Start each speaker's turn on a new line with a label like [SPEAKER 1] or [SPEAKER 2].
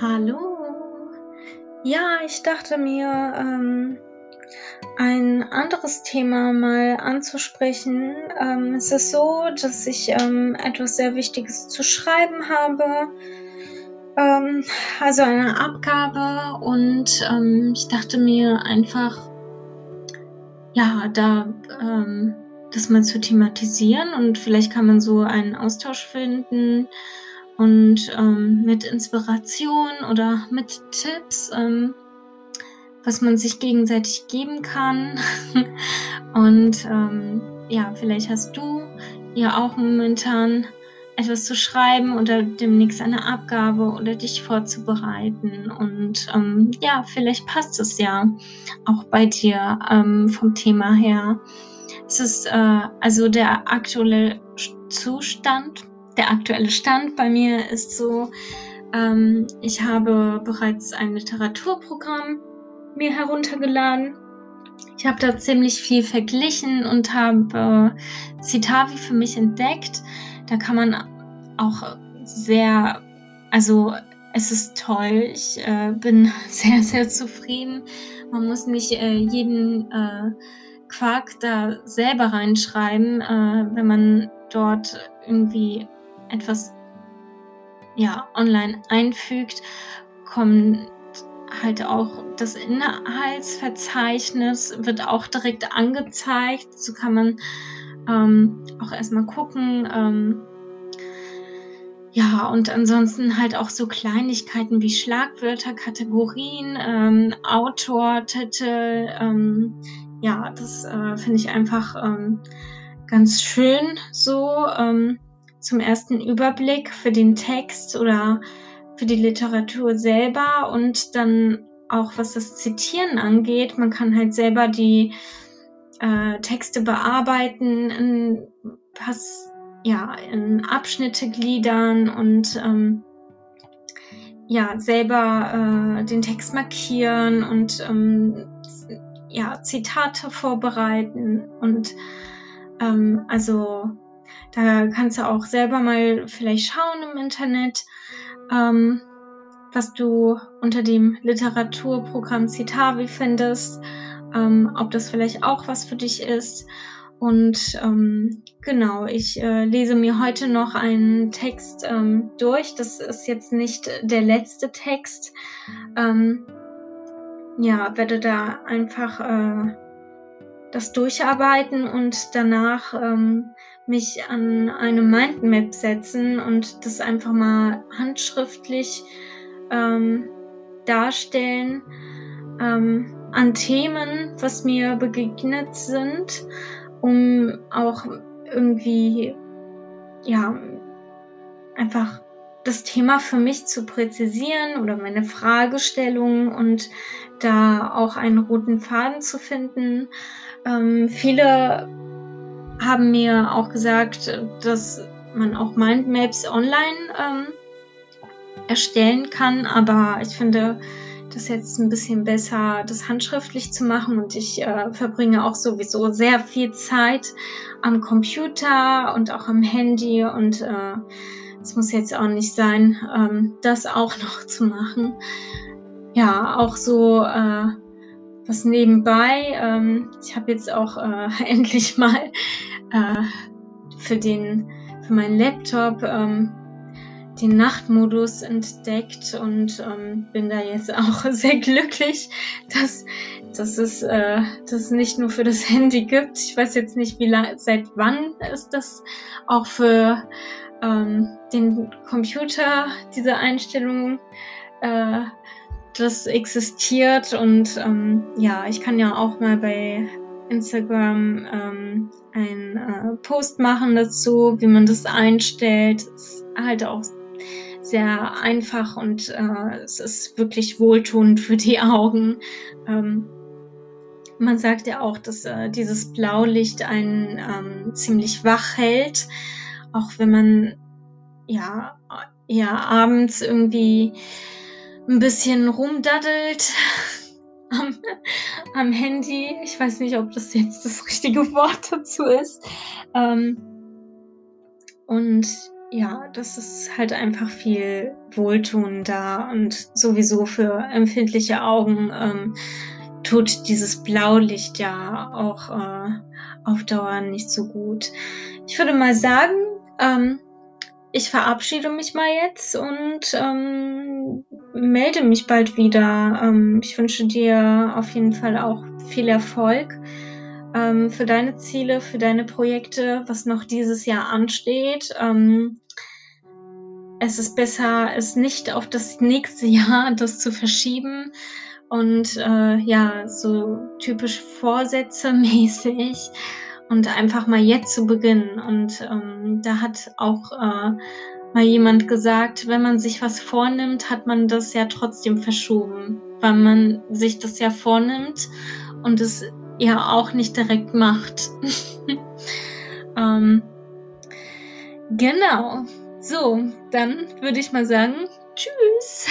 [SPEAKER 1] Hallo. Ja, ich dachte mir, ähm, ein anderes Thema mal anzusprechen. Ähm, es ist so, dass ich ähm, etwas sehr Wichtiges zu schreiben habe. Ähm, also eine Abgabe und ähm, ich dachte mir einfach, ja, da ähm, das mal zu thematisieren und vielleicht kann man so einen Austausch finden und ähm, mit Inspiration oder mit Tipps, ähm, was man sich gegenseitig geben kann. und ähm, ja, vielleicht hast du ja auch momentan etwas zu schreiben oder demnächst eine Abgabe oder dich vorzubereiten. Und ähm, ja, vielleicht passt es ja auch bei dir ähm, vom Thema her. Es ist äh, also der aktuelle Zustand, der aktuelle Stand bei mir ist so, ähm, ich habe bereits ein Literaturprogramm mir heruntergeladen. Ich habe da ziemlich viel verglichen und habe äh, Citavi für mich entdeckt. Da kann man auch sehr, also es ist toll. Ich äh, bin sehr, sehr zufrieden. Man muss nicht äh, jeden äh, Quark da selber reinschreiben, äh, wenn man dort irgendwie etwas ja, online einfügt, kommt halt auch das Inhaltsverzeichnis, wird auch direkt angezeigt. So kann man ähm, auch erstmal gucken. Ähm, ja, und ansonsten halt auch so Kleinigkeiten wie Schlagwörter, Kategorien, ähm, Autor, Titel. Ähm, ja, das äh, finde ich einfach ähm, ganz schön so ähm, zum ersten Überblick für den Text oder für die Literatur selber und dann auch was das Zitieren angeht. Man kann halt selber die äh, Texte bearbeiten, in, pass, ja, in Abschnitte gliedern und ähm, ja, selber äh, den Text markieren und ähm, ja, Zitate vorbereiten und ähm, also da kannst du auch selber mal vielleicht schauen im Internet, ähm, was du unter dem Literaturprogramm Citavi findest, ähm, ob das vielleicht auch was für dich ist. Und ähm, genau, ich äh, lese mir heute noch einen Text ähm, durch. Das ist jetzt nicht der letzte Text. Ähm, ja, werde da einfach äh, das durcharbeiten und danach ähm, mich an eine Mindmap setzen und das einfach mal handschriftlich ähm, darstellen ähm, an Themen, was mir begegnet sind, um auch irgendwie ja einfach das Thema für mich zu präzisieren oder meine Fragestellungen und da auch einen roten Faden zu finden. Ähm, viele haben mir auch gesagt, dass man auch Mindmaps online ähm, erstellen kann, aber ich finde das jetzt ein bisschen besser, das handschriftlich zu machen und ich äh, verbringe auch sowieso sehr viel Zeit am Computer und auch am Handy und äh, es muss jetzt auch nicht sein, ähm, das auch noch zu machen. Ja, auch so äh, was nebenbei. Ähm, ich habe jetzt auch äh, endlich mal äh, für den für meinen Laptop ähm, den Nachtmodus entdeckt und ähm, bin da jetzt auch sehr glücklich, dass, dass es äh, das nicht nur für das Handy gibt. Ich weiß jetzt nicht, wie lange, seit wann ist das auch für ähm, den Computer, diese Einstellung, äh, das existiert und ähm, ja, ich kann ja auch mal bei Instagram ähm, einen äh, Post machen dazu, wie man das einstellt. Ist halt auch sehr einfach und äh, es ist wirklich wohltuend für die Augen. Ähm, man sagt ja auch, dass äh, dieses Blaulicht einen ähm, ziemlich wach hält, auch wenn man ja ja abends irgendwie ein bisschen rumdaddelt am, am Handy. Ich weiß nicht, ob das jetzt das richtige Wort dazu ist. Ähm, und ja, das ist halt einfach viel wohltuender und sowieso für empfindliche Augen, ähm, tut dieses Blaulicht ja auch, äh, auf Dauer nicht so gut. Ich würde mal sagen, ähm, ich verabschiede mich mal jetzt und, ähm, melde mich bald wieder. Ähm, ich wünsche dir auf jeden Fall auch viel Erfolg, ähm, für deine Ziele, für deine Projekte, was noch dieses Jahr ansteht. Ähm, es ist besser, es nicht auf das nächste Jahr das zu verschieben und, äh, ja, so typisch Vorsätze mäßig und einfach mal jetzt zu beginnen. Und, ähm, da hat auch, äh, mal jemand gesagt: „Wenn man sich was vornimmt, hat man das ja trotzdem verschoben, weil man sich das ja vornimmt und es ja auch nicht direkt macht.“ Ähm, genau. So, dann würde ich mal sagen: Tschüss.